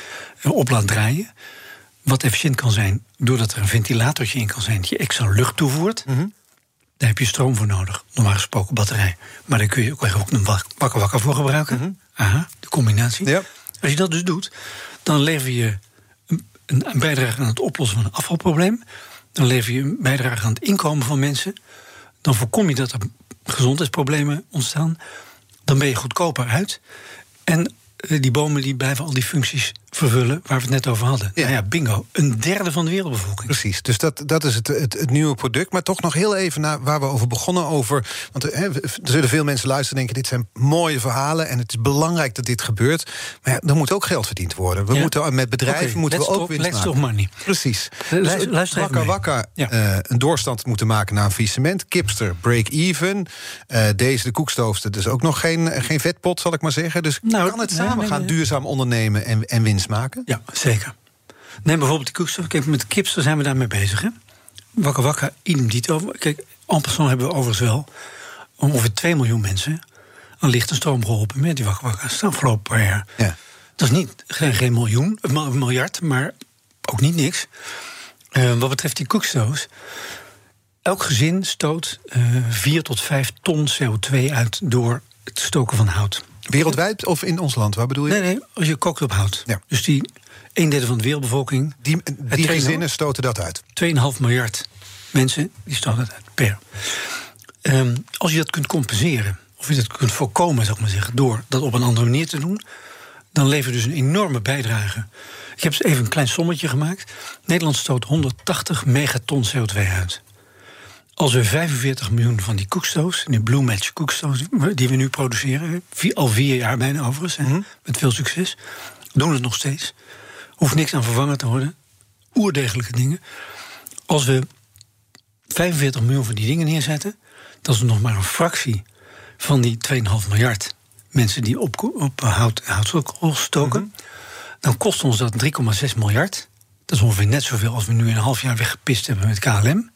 op laat draaien wat efficiënt kan zijn, doordat er een ventilatortje in kan zijn dat je extra lucht toevoert. Mhm. Daar heb je stroom voor nodig. Normaal gesproken batterij. Maar daar kun je ook een wak- wakker wakker voor gebruiken. Aha, de combinatie. Mhm. Ja. Als je dat dus doet, dan lever je een bijdrage aan het oplossen van een afvalprobleem. Dan lever je een bijdrage aan het inkomen van mensen. Dan voorkom je dat er gezondheidsproblemen ontstaan. Dan ben je goedkoper uit. En die bomen die blijven al die functies vervullen waar we het net over hadden. Ja. Nou ja, bingo. Een derde van de wereldbevolking. Precies, dus dat, dat is het, het, het nieuwe product. Maar toch nog heel even naar waar we over begonnen. Over, want eh, er zullen veel mensen luisteren en denken... dit zijn mooie verhalen en het is belangrijk dat dit gebeurt. Maar ja, er moet ook geld verdiend worden. We Ja. moeten met bedrijven moeten we ook winst let's maken. talk money. Precies. Dus luister- luister Ja. eh, een doorstand moeten maken naar een faillissement. Kipster, break-even. Eh, deze, de koekstoof, dat is ook nog geen, geen vetpot, zal ik maar zeggen. Dus Nou, kan het nee, samen nee, gaan duurzaam ondernemen en, en winst maken? Ja, zeker. Neem bijvoorbeeld die koekstof. Kijk, met kipster zijn we daarmee bezig. Hè? Wakker wakker, idem dito. Kijk, en hebben we overigens wel... ongeveer 2 miljoen mensen aan licht en stroom geholpen... met die wakker wakker de afgelopen paar jaar. Ja. Dat is niet, geen, geen miljoen, een mil- miljard, maar ook niet niks. Eh, wat betreft die koekstoos... elk gezin stoot eh 4 tot 5 ton CO2 uit... door het stoken van hout. Wereldwijd of in ons land? Waar bedoel je? Nee, nee, als je kookt op hout. Ja. Dus die een derde van de wereldbevolking... Die, die gezinnen stoten dat uit. 2,5 miljard mensen, die stoten dat uit per. Ehm, als je dat kunt compenseren, of je dat kunt voorkomen, zou ik maar zeggen, door dat op een andere manier te doen, dan lever je dus een enorme bijdrage. Ik heb eens even een klein sommetje gemaakt. Nederland stoot 180 megaton CO2 uit. Als we 45 miljoen van die koekstoos, die Blue Match koekstoos die we nu produceren, al vier jaar bijna overigens, hè, met veel succes, doen het nog steeds. Hoeft niks aan vervangen te worden. Oerdegelijke dingen. Als we 45 miljoen van die dingen neerzetten, dat is nog maar een fractie van die 2,5 miljard mensen die op, op hout, houtskool stoken, Mhm. dan kost ons dat 3,6 miljard. Dat is ongeveer net zoveel als we nu in een half jaar weggepist hebben met KLM.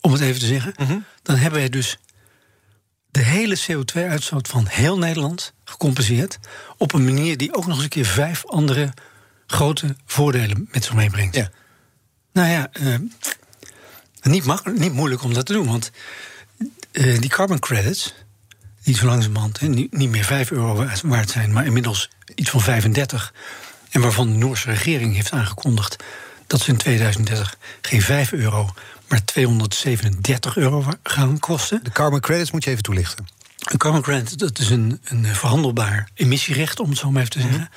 Om het even te zeggen. Mhm. Dan hebben wij dus de hele CO2-uitstoot van heel Nederland gecompenseerd. Op een manier die ook nog eens een keer vijf andere grote voordelen met zich meebrengt. Ja. Nou ja, eh, niet, makkelijk, niet moeilijk om dat te doen. Want eh, die carbon credits, die zo langzamerhand niet, niet meer 5 euro waard zijn, maar inmiddels iets van 35. En waarvan de Noorse regering heeft aangekondigd dat ze in 2030 geen 5 euro, maar 237 euro gaan kosten. De carbon credits moet je even toelichten. Een carbon credit, dat is een, een verhandelbaar emissierecht, om het zo maar even te zeggen.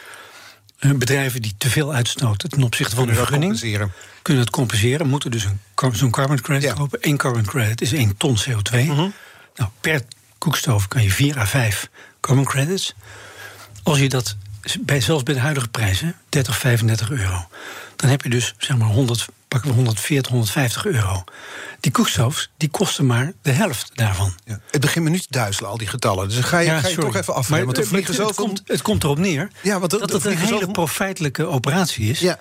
Eh, Bedrijven die te veel uitstoten ten opzichte van dat vergunning compenseren? kunnen het compenseren, moeten dus een, zo'n carbon credit Ja. kopen. Eén carbon credit is één ton CO2. Nou, per koekstoof kan je 4 à 5 carbon credits. Als je dat, bij, zelfs bij de huidige prijzen, 30, 35 euro, dan heb je dus zeg maar 100, pakken we 140, 150 euro. Die koekstoofs die kosten maar de helft daarvan. Ja. Het begint me nu te duizelen, al die getallen. Dus dan ga je, ga je toch even af. Maar Want het, komt, het komt erop neer Ja, want dat het een hele profijtelijke operatie is. Ja.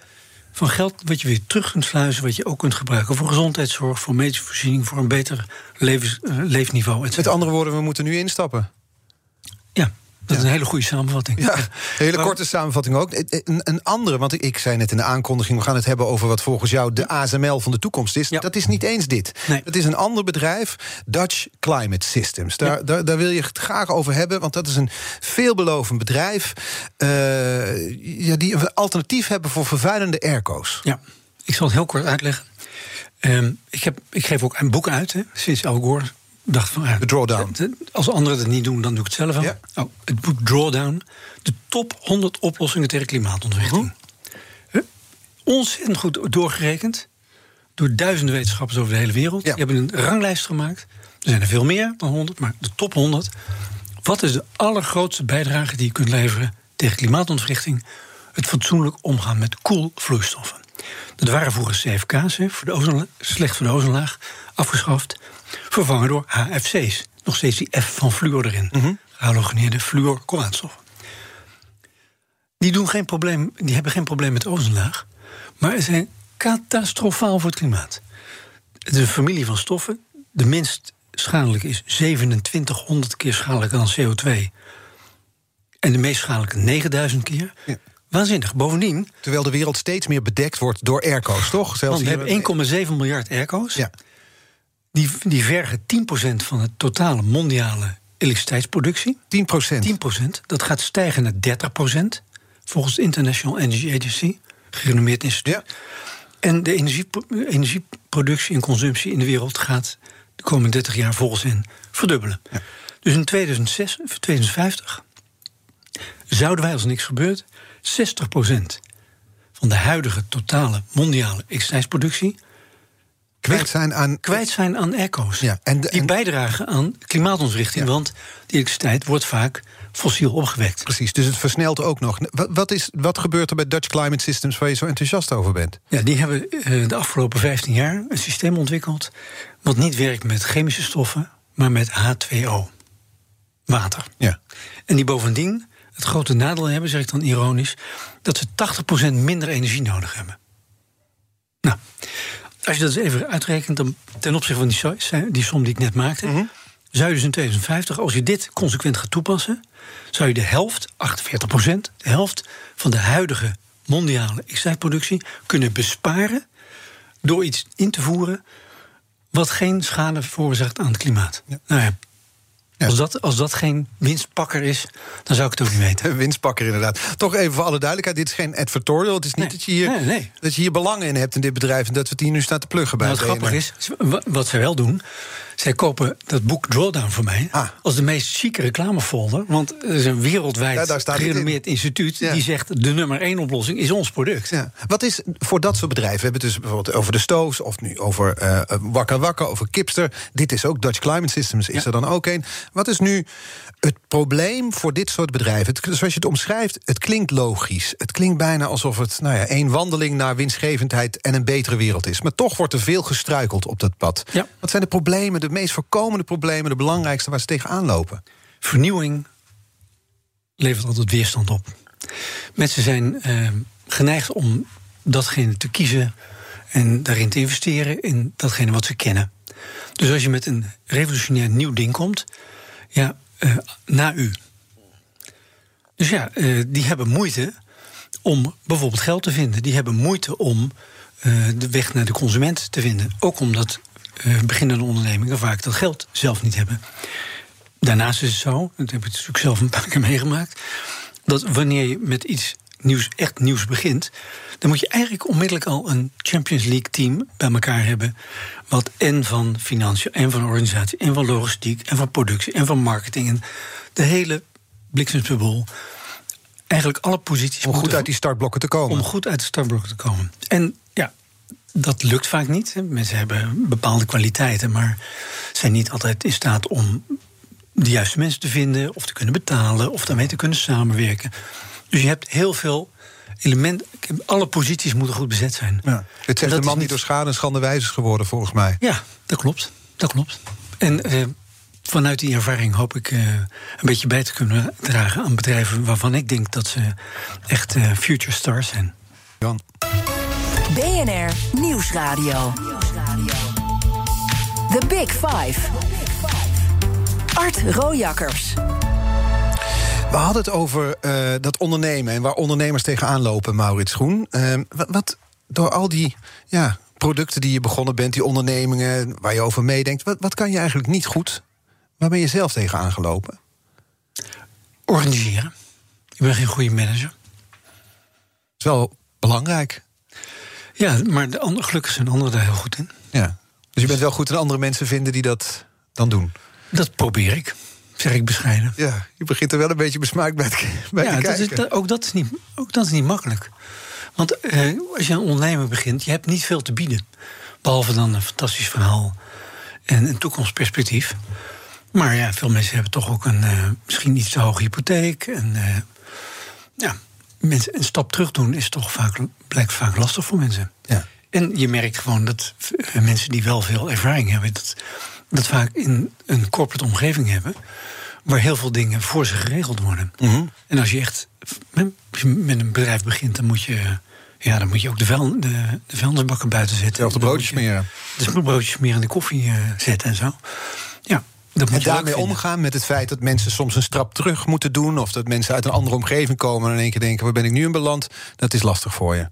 Van geld wat je weer terug kunt sluizen, wat je ook kunt gebruiken voor gezondheidszorg, voor medische voorziening, voor een beter levens, eh, leefniveau. et Met andere woorden, we moeten nu instappen. Dat is een hele goede samenvatting. Ja, een hele Maar- korte samenvatting ook. Een, een andere, want ik, zei net in de aankondiging... we gaan het hebben over wat volgens jou de ASML van de toekomst is. Ja. Dat is niet eens dit. Nee. Dat is een ander bedrijf, Dutch Climate Systems. Daar, daar, daar wil je het graag over hebben, want dat is een veelbelovend bedrijf... eh, ja, die een alternatief hebben voor vervuilende airco's. Ja, ik zal het heel kort uitleggen. Ehm, ik, heb, ik geef ook een boek uit, hè, sinds Al Gore dacht van... De Drawdown. Als anderen het niet doen, dan doe ik het zelf. Ja. Oh, het boek Drawdown, de top 100 oplossingen tegen klimaatontwrichting. Huh? Ontzettend goed doorgerekend door duizenden wetenschappers over de hele wereld. Ja. Die hebben een ranglijst gemaakt. Er zijn er veel meer dan 100, maar de top 100. Wat is de allergrootste bijdrage die je kunt leveren tegen klimaatontwrichting? Het fatsoenlijk omgaan met koelvloeistoffen. Dat waren vroeger CFK's, voor de slecht voor de ozonlaag, afgeschaft. Vervangen door HFC's. Nog steeds die F van fluor erin. Halogeneerde fluorkoolwaanstoffen. Die, doen geen probleem, die hebben geen probleem met de ozonlaag. Maar ze zijn catastrofaal voor het klimaat. Het is een familie van stoffen. De minst schadelijke is 2700 keer schadelijker dan CO2. En de meest schadelijke 9000 keer. Ja. Waanzinnig. Bovendien, Terwijl de wereld steeds meer bedekt wordt door airco's, toch? Zelfs want we hebben 1,7 miljard airco's. Ja. Die, die vergen 10% van het totale mondiale elektriciteitsproductie. 10 procent. 10%. Dat gaat stijgen naar 30%. Volgens de International Energy Agency. Gerenommeerd instituut. Ja. En de energiepro- energieproductie en consumptie in de wereld gaat de komende 30 jaar volgens hen verdubbelen. Dus in 2006, 2050 zouden wij, als er niks gebeurt, 60% van de huidige totale mondiale elektriciteitsproductie Kwijt zijn aan kwijt zijn aan echo's. Ja, en de- die en- bijdragen aan klimaatontwrichting. Ja. Want die elektriciteit wordt vaak fossiel opgewekt. Precies, dus het versnelt ook nog. Wat, wat, is, wat gebeurt er bij Dutch Climate Systems waar je zo enthousiast over bent? Ja, die hebben eh, de afgelopen 15 jaar een systeem ontwikkeld. wat niet werkt met chemische stoffen, maar met H2O. Water. Ja. En die bovendien het grote nadeel hebben, zeg ik dan ironisch. dat ze 80% minder energie nodig hebben. Nou, als je dat eens even uitrekent, dan ten opzichte van die, die som die ik net maakte. zou je dus in 2050, als je dit consequent gaat toepassen. zou je de helft, 48%, de helft van de huidige mondiale elektriciteitsproductie kunnen besparen. door iets in te voeren. wat geen schade veroorzaakt aan het klimaat. Nou ja. Ja. Als, dat, als dat geen winstpakker is, dan zou ik het ook niet weten. Winstpakker inderdaad. Toch even voor alle duidelijkheid, dit is geen advertorial. Het is niet Nee. dat, je hier, Nee, nee. dat je hier belangen in hebt in dit bedrijf... en dat we het hier nu staan te pluggen bij Nou, het BNR. grappige is, wa- wat zij wel doen... zij kopen dat boek Drawdown voor mij... Ah. als de meest chique reclamefolder. Want er is een wereldwijd Ja, in. gerenommeerd instituut... Ja. die zegt, de nummer één oplossing is ons product. Ja. Wat is voor dat soort bedrijven? We hebben het dus bijvoorbeeld over de Stoos... of nu over eh Wakka Wakka, over Kipster. Dit is ook Dutch Climate Systems, is er dan ook een. Wat is nu het probleem voor dit soort bedrijven? Het, zoals je het omschrijft, het klinkt logisch. Het klinkt bijna alsof het nou ja, één wandeling naar winstgevendheid... en een betere wereld is. Maar toch wordt er veel gestruikeld op dat pad. Ja. Wat zijn de problemen, de meest voorkomende problemen... de belangrijkste waar ze tegenaan lopen? vernieuwing levert altijd weerstand op. Mensen zijn uh, geneigd om datgene te kiezen en daarin te investeren in datgene wat ze kennen. Dus als je met een revolutionair nieuw ding komt, ja, uh, na u. Dus ja, uh, die hebben moeite om bijvoorbeeld geld te vinden. Die hebben moeite om uh, de weg naar de consument te vinden. Ook omdat beginnende ondernemingen vaak dat geld zelf niet hebben. Daarnaast is het zo, dat heb ik natuurlijk zelf een paar keer meegemaakt, dat wanneer je met iets nieuws, echt nieuws begint, dan moet je eigenlijk onmiddellijk al een Champions League team bij elkaar hebben. Wat en van financiën, en van organisatie, en van logistiek, en van productie, en van marketing. En de hele bliksemsbubbel. Eigenlijk alle posities. Om goed uit die startblokken te komen. Om goed uit de startblokken te komen. En ja, dat lukt vaak niet. Mensen hebben bepaalde kwaliteiten, maar zijn niet altijd in staat om de juiste mensen te vinden, of te kunnen betalen, of daarmee te kunnen samenwerken. Dus je hebt heel veel elementen. Alle posities moeten goed bezet zijn. Ja. Het zegt de man niet door schade en schande wijzers geworden, volgens mij. Ja, dat klopt. Dat klopt. En uh, vanuit die ervaring hoop ik uh, een beetje bij te kunnen dragen aan bedrijven waarvan ik denk dat ze echt uh, future stars zijn. Jan. BNR Nieuwsradio. The Big Five. Art Rojakkers. We hadden het over uh, dat ondernemen en waar ondernemers tegenaan lopen, Maurits Groen. Uh, wat, wat, door al die ja, producten die je begonnen bent, die ondernemingen waar je over meedenkt, wat, wat kan je eigenlijk niet goed? Waar ben je zelf tegenaan gelopen? Organiseren. Ik ben geen goede manager. Dat is wel belangrijk. Ja, maar de andere, gelukkig zijn anderen daar heel goed in. Ja. Dus je bent wel goed in andere mensen vinden die dat dan doen? Dat probeer ik zeg ik bescheiden. Ja, je begint er wel een beetje besmaakt bij, te, bij ja, te dat kijken. Is, ook, dat is niet, ook dat is niet makkelijk. Want eh, als je een ondernemer begint, je hebt niet veel te bieden. Behalve dan een fantastisch verhaal en een toekomstperspectief. Maar ja, veel mensen hebben toch ook een uh, misschien iets te hoge hypotheek. En uh, ja, mensen een stap terug doen is toch vaak, blijkt vaak lastig voor mensen. Ja. En je merkt gewoon dat mensen die wel veel ervaring hebben, dat, dat vaak in een corporate omgeving hebben waar heel veel dingen voor ze geregeld worden. Mm -hmm. En als je echt als je met een bedrijf begint, dan moet je, ja, dan moet je ook de, vuil, de, de vuilnisbakken buiten zetten. Zelf de broodjes smeren. De broodjes smeren en de koffie uh, zetten en zo. Ja, dat moet en daarmee omgaan met het feit dat mensen soms een stap terug moeten doen... of dat mensen uit een andere omgeving komen en in één keer denken... waar ben ik nu in beland? Dat is lastig voor je.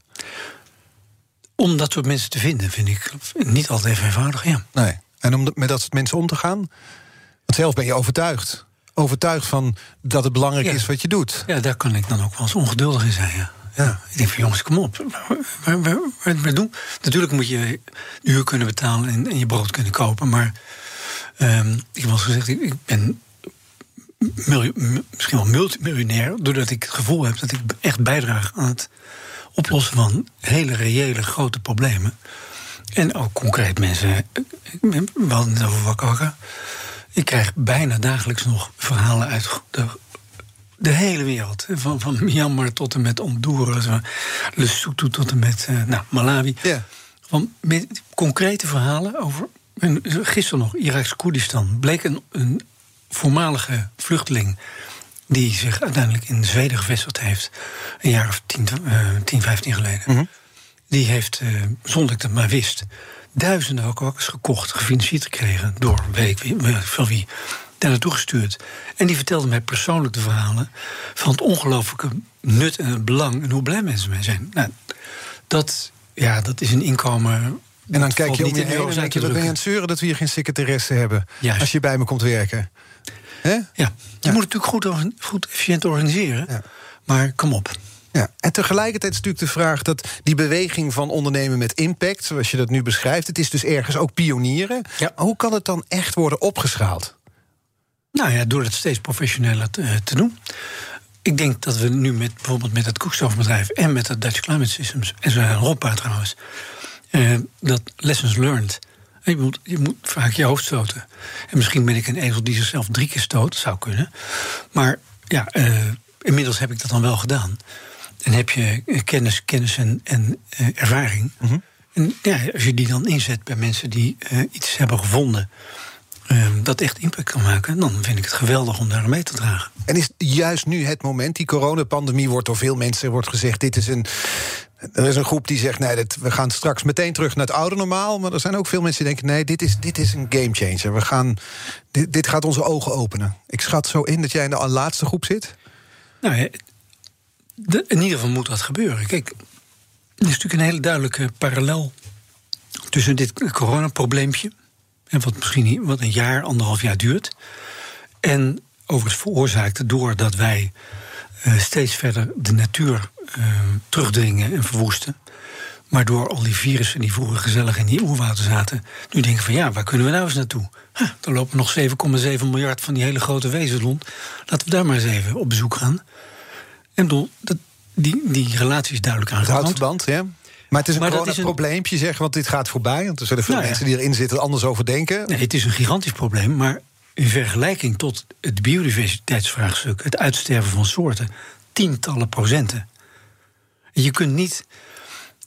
Om dat soort mensen te vinden, vind ik niet altijd even eenvoudig, ja. Nee. En om met dat soort mensen om te gaan? Want zelf ben je overtuigd. Overtuigd van dat het belangrijk ja. is wat je doet. Ja, daar kan ik dan ook wel eens ongeduldig in zijn, ja. Ja. Ik denk van jongens, kom op. Waar, waar, waar, waar doen? Natuurlijk moet je huur kunnen betalen en, en je brood kunnen kopen. Maar um, ik heb wel eens gezegd, ik, ik ben miljoen, misschien wel multimiljonair... doordat ik het gevoel heb dat ik echt bijdraag aan het oplossen van hele reële grote problemen. En ook concreet mensen. We hadden het over wakker. Ik krijg bijna dagelijks nog verhalen uit de, de hele wereld. Van, van Myanmar tot en met Honduras, Lesotho tot en met uh, nou, Malawi. Ja. Van met concrete verhalen over. Gisteren nog, Iraks Koerdistan. bleek een, een voormalige vluchteling. die zich uiteindelijk in Zweden gevestigd heeft. een jaar of 10, uh, 10 15 geleden. Mm -hmm. Die heeft, uh, zonder dat ik dat maar wist, duizenden wakwakkers gekocht, gefinancierd gekregen door weet ik wie, van wie, daar naartoe gestuurd. En die vertelde mij persoonlijk de verhalen van het ongelooflijke nut en het belang en hoe blij mensen mee zijn. Nou, dat, ja, dat is een inkomen. En dan kijk je om je heen en denk je, wat ben je aan het zeuren dat we hier geen secretaresse hebben Juist. als je bij me komt werken. He? Ja, je ja. moet het natuurlijk goed, goed efficiënt organiseren. Ja. Maar kom op. Ja, en tegelijkertijd is natuurlijk de vraag dat die beweging van ondernemen met impact, zoals je dat nu beschrijft, het is dus ergens ook pionieren. Ja. Hoe kan het dan echt worden opgeschaald? Nou ja, door het steeds professioneler te, te doen. Ik denk dat we nu met bijvoorbeeld met het koekstofbedrijf en met het Dutch Climate Systems, en zo Europa trouwens, eh, dat lessons learned. Je moet, je moet vaak je hoofd stoten. En misschien ben ik een ezel die zichzelf drie keer stoot, zou kunnen. Maar ja, uh, inmiddels heb ik dat dan wel gedaan. En heb je kennis, kennis en, en uh, ervaring. Mm -hmm. En ja, als je die dan inzet bij mensen die uh, iets hebben gevonden. ehm, dat echt impact kan maken, dan vind ik het geweldig om daar mee te dragen. En is juist nu het moment, die coronapandemie wordt door veel mensen wordt gezegd: dit is een. Er is een groep die zegt: nee, dat, we gaan straks meteen terug naar het oude normaal. Maar er zijn ook veel mensen die denken: nee, dit is, dit is een gamechanger. We gaan, dit, dit gaat onze ogen openen. Ik schat zo in dat jij in de laatste groep zit. Nou, in ieder geval moet dat gebeuren. Kijk, er is natuurlijk een hele duidelijke parallel tussen dit coronaprobleempje, en wat misschien wat een jaar, anderhalf jaar duurt, en overigens veroorzaakt doordat wij eh, steeds verder de natuur eh, terugdringen en verwoesten. Maar door al die virussen die vroeger gezellig in die oerwouden zaten, nu denken van ja, waar kunnen we nou eens naartoe? Ha, er lopen nog 7,7 miljard van die hele grote wezens rond. Laten we daar maar eens even op bezoek gaan. En bedoel, dat, die, die relatie is duidelijk Het aangetoond. houtverband, ja. Maar het is een Maar is een- coronaprobleempje, zeg, want dit gaat voorbij. Want er zullen veel Nou ja. mensen die erin zitten anders over denken. Nee, het is een gigantisch probleem, maar in vergelijking tot het biodiversiteitsvraagstuk, het uitsterven van soorten, tientallen procenten. En Je kunt niet,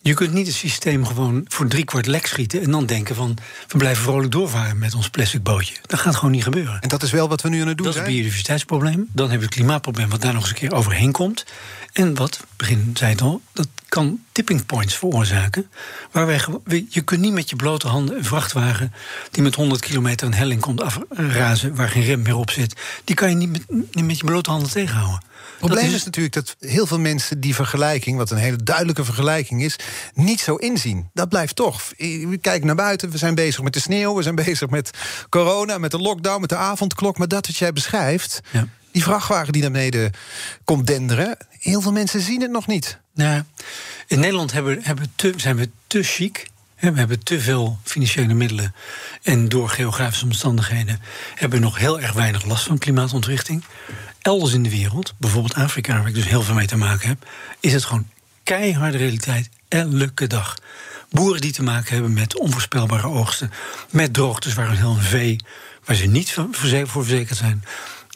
je kunt niet het systeem gewoon voor driekwart lek schieten en dan denken van we blijven vrolijk doorvaren met ons plastic bootje. Dat gaat gewoon niet gebeuren. En dat is wel wat we nu aan het doen Dat is het zijn. biodiversiteitsprobleem. Dan hebben we het klimaatprobleem, wat daar nog eens een keer overheen komt. En wat, begin zei het al, dat kan tipping points veroorzaken. Waar wij, je kunt niet met je blote handen een vrachtwagen die met 100 kilometer een helling komt afrazen, waar geen rem meer op zit, die kan je niet met, niet met je blote handen tegenhouden. Het probleem is, natuurlijk dat heel veel mensen die vergelijking, wat een hele duidelijke vergelijking is, niet zo inzien. Dat blijft toch. We kijken naar buiten, we zijn bezig met de sneeuw, we zijn bezig met corona, met de lockdown, met de avondklok. Maar dat wat jij beschrijft, Ja. die vrachtwagen die naar beneden komt denderen, heel veel mensen zien het nog niet. Nou, in Nederland hebben, hebben te, zijn we te chic. We hebben te veel financiële middelen. En door geografische omstandigheden hebben we nog heel erg weinig last van klimaatontwrichting. Elders in de wereld, bijvoorbeeld Afrika, waar ik dus heel veel mee te maken heb, is het gewoon keiharde realiteit elke dag. Boeren die te maken hebben met onvoorspelbare oogsten, met droogtes waar een heel vee, waar ze niet voor verze- voor verzekerd zijn.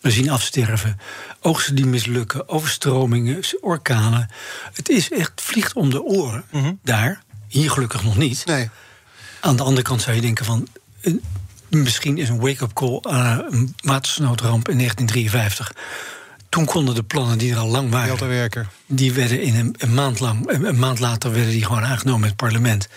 We zien afsterven, oogsten die mislukken, overstromingen, orkanen. Het is echt vliegt om de oren daar. Hier gelukkig nog niet. Nee. Aan de andere kant zou je denken van... eh, misschien is een wake-up call aan een watersnoodramp in 1953. Toen konden de plannen die er al lang waren... Die werden in een, een maand lang... Een, een maand later werden die gewoon aangenomen in het parlement.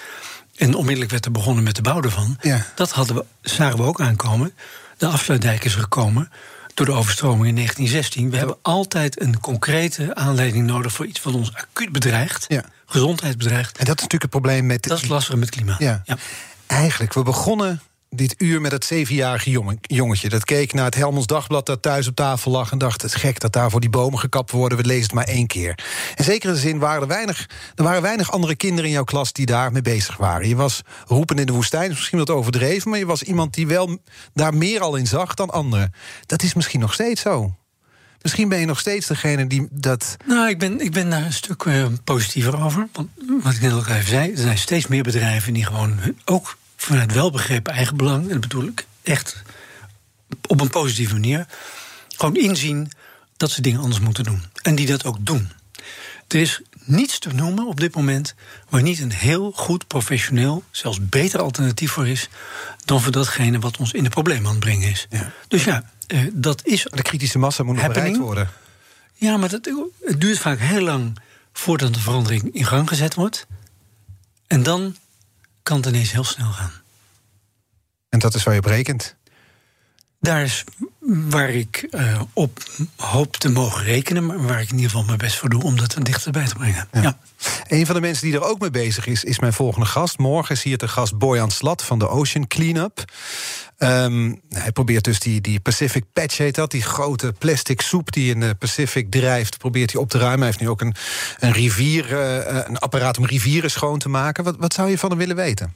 En onmiddellijk werd er begonnen met de bouw ervan. Ja. Dat hadden we, zagen we ook aankomen. De afsluitdijk is gekomen door de overstroming in 1916. We hebben altijd een concrete aanleiding nodig... voor iets wat ons acuut bedreigt, Ja. Gezondheid bedreigt. En dat is natuurlijk het probleem met. Dat is lastig met klimaat. Ja. Ja. Eigenlijk, we begonnen dit uur met dat zevenjarige jongen, jongetje. Dat keek naar het Helmonds Dagblad dat thuis op tafel lag... en dacht, het is gek dat daar voor die bomen gekapt worden. We lezen het maar één keer. In zekere zin waren er weinig, er waren weinig andere kinderen in jouw klas... die daarmee bezig waren. Je was roepen in de woestijn, is misschien wat overdreven... maar je was iemand die wel daar meer al in zag dan anderen. Dat is misschien nog steeds zo. Misschien ben je nog steeds degene die dat... Nou, ik ben, ik ben daar een stuk eh, positiever over. Want wat ik net ook even zei, er zijn steeds meer bedrijven die gewoon ook vanuit welbegrepen eigenbelang, en dat bedoel ik echt op een positieve manier, gewoon inzien dat ze dingen anders moeten doen. En die dat ook doen. Er is niets te noemen op dit moment waar niet een heel goed professioneel, zelfs beter alternatief voor is dan voor datgene wat ons in de problemen aan het brengen is. Ja. Dus ja, eh, dat is De kritische massa moet nog bereikt worden. ja, maar dat, het duurt vaak heel lang voordat de verandering in gang gezet wordt. En dan kan het ineens heel snel gaan. En dat is waar je op rekent. Daar is waar ik eh, op hoop te mogen rekenen, maar waar ik in ieder geval mijn best voor doe om dat er dichterbij te brengen. Ja. Een van de mensen die er ook mee bezig is, is mijn volgende gast. Morgen is hier de gast Boyan Slat van de Ocean Cleanup. Ehm, hij probeert dus die, die Pacific Patch, heet dat, die grote plastic soep die in de Pacific drijft, probeert hij op te ruimen. Hij heeft nu ook een, een rivier, eh, een apparaat om rivieren schoon te maken. Wat, wat zou je van hem willen weten?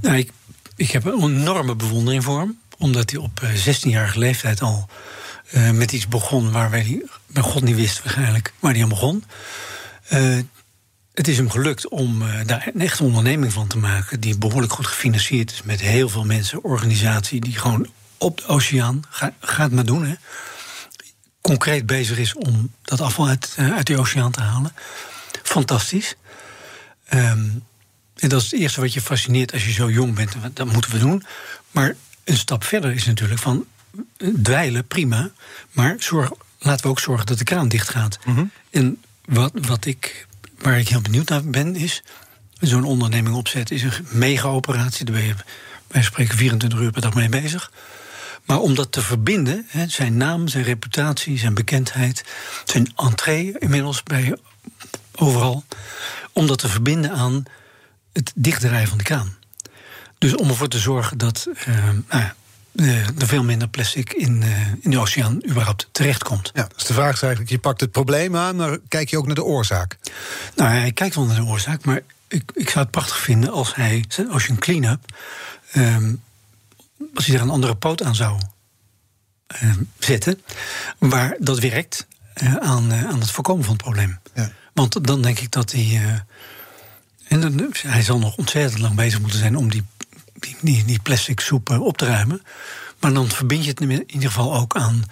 Nou, ik, ik heb een enorme bewondering voor hem. Omdat hij op eh, 16-jarige leeftijd al eh, met iets begon waar die- bij God niet wisten waarschijnlijk waar hij aan begon. Eh, het is hem gelukt om eh, daar een echte onderneming van te maken... die behoorlijk goed gefinancierd is met heel veel mensen, organisatie... die gewoon op de oceaan, ga, ga het maar doen, hè, concreet bezig is om dat afval uit, eh, die oceaan te halen. Fantastisch. Ehm, en dat is het eerste wat je fascineert als je zo jong bent. Dat moeten we doen. Maar een stap verder is natuurlijk van dweilen, prima. Maar zorg, laten we ook zorgen dat de kraan dicht gaat. En wat, wat ik, waar ik heel benieuwd naar ben, is zo'n onderneming opzetten is een mega-operatie. Daar ben je wij spreken 24 uur per dag mee bezig. Maar om dat te verbinden, hè, zijn naam, zijn reputatie, zijn bekendheid, zijn entree inmiddels bij overal, om dat te verbinden aan het dichtdraaien van de kraan. Dus om ervoor te zorgen dat uh, nou ja, er veel minder plastic in, uh, in de oceaan überhaupt terechtkomt. Ja, dus de vraag is eigenlijk, je pakt het probleem aan, maar kijk je ook naar de oorzaak? Nou, hij kijkt wel naar de oorzaak, maar ik, ik zou het prachtig vinden als hij zijn Ocean Cleanup... Um, als hij er een andere poot aan zou um, zetten, waar dat werkt uh, aan, uh, aan het voorkomen van het probleem. Ja. Want dan denk ik dat hij. Uh, en dan, hij zal nog ontzettend lang bezig moeten zijn om die, die, die plastic soep op te ruimen. Maar dan verbind je het in ieder geval ook aan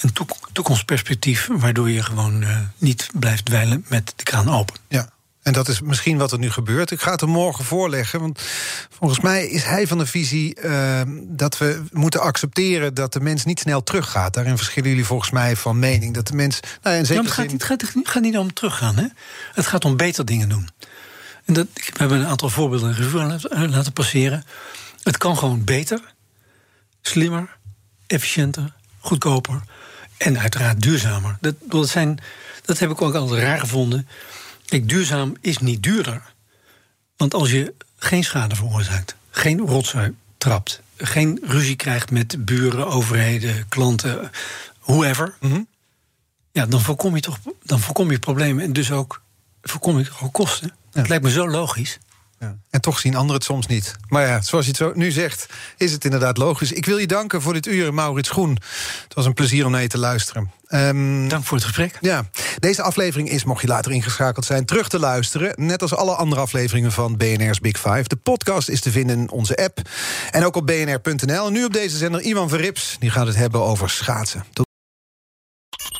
een toekomstperspectief, waardoor je gewoon niet blijft dweilen met de kraan open. Ja. En dat is misschien wat er nu gebeurt. Ik ga het hem morgen voorleggen. Want volgens mij is hij van de visie uh, dat we moeten accepteren dat de mens niet snel teruggaat. Daarin verschillen jullie volgens mij van mening. Dat de mens. Nou, ja, het, gaat, het, gaat, het gaat niet om teruggaan. Hè? Het gaat om beter dingen doen. En dat, we hebben een aantal voorbeelden in revue laten passeren. Het kan gewoon beter, slimmer, efficiënter, goedkoper en uiteraard duurzamer. Dat, dat, zijn, dat heb ik ook altijd raar gevonden. Kijk, duurzaam is niet duurder. Want als je geen schade veroorzaakt, geen rotzooi trapt, geen ruzie krijgt met buren, overheden, klanten, whoever, mm -hmm. ja, dan voorkom je toch dan voorkom je problemen en dus ook voorkom je ook kosten. Het lijkt me zo logisch. Ja. En toch zien anderen het soms niet. Maar ja, zoals je het zo nu zegt, is het inderdaad logisch. Ik wil je danken voor dit uur, Maurits Groen. Het was een plezier om naar je te luisteren. Um, Dank voor het gesprek. Ja, deze aflevering is, mocht je later ingeschakeld zijn, terug te luisteren. Net als alle andere afleveringen van BNR's Big Five. De podcast is te vinden in onze app en ook op bnr.nl. En nu op deze zender Ivan Verrips. Die gaat het hebben over schaatsen. Tot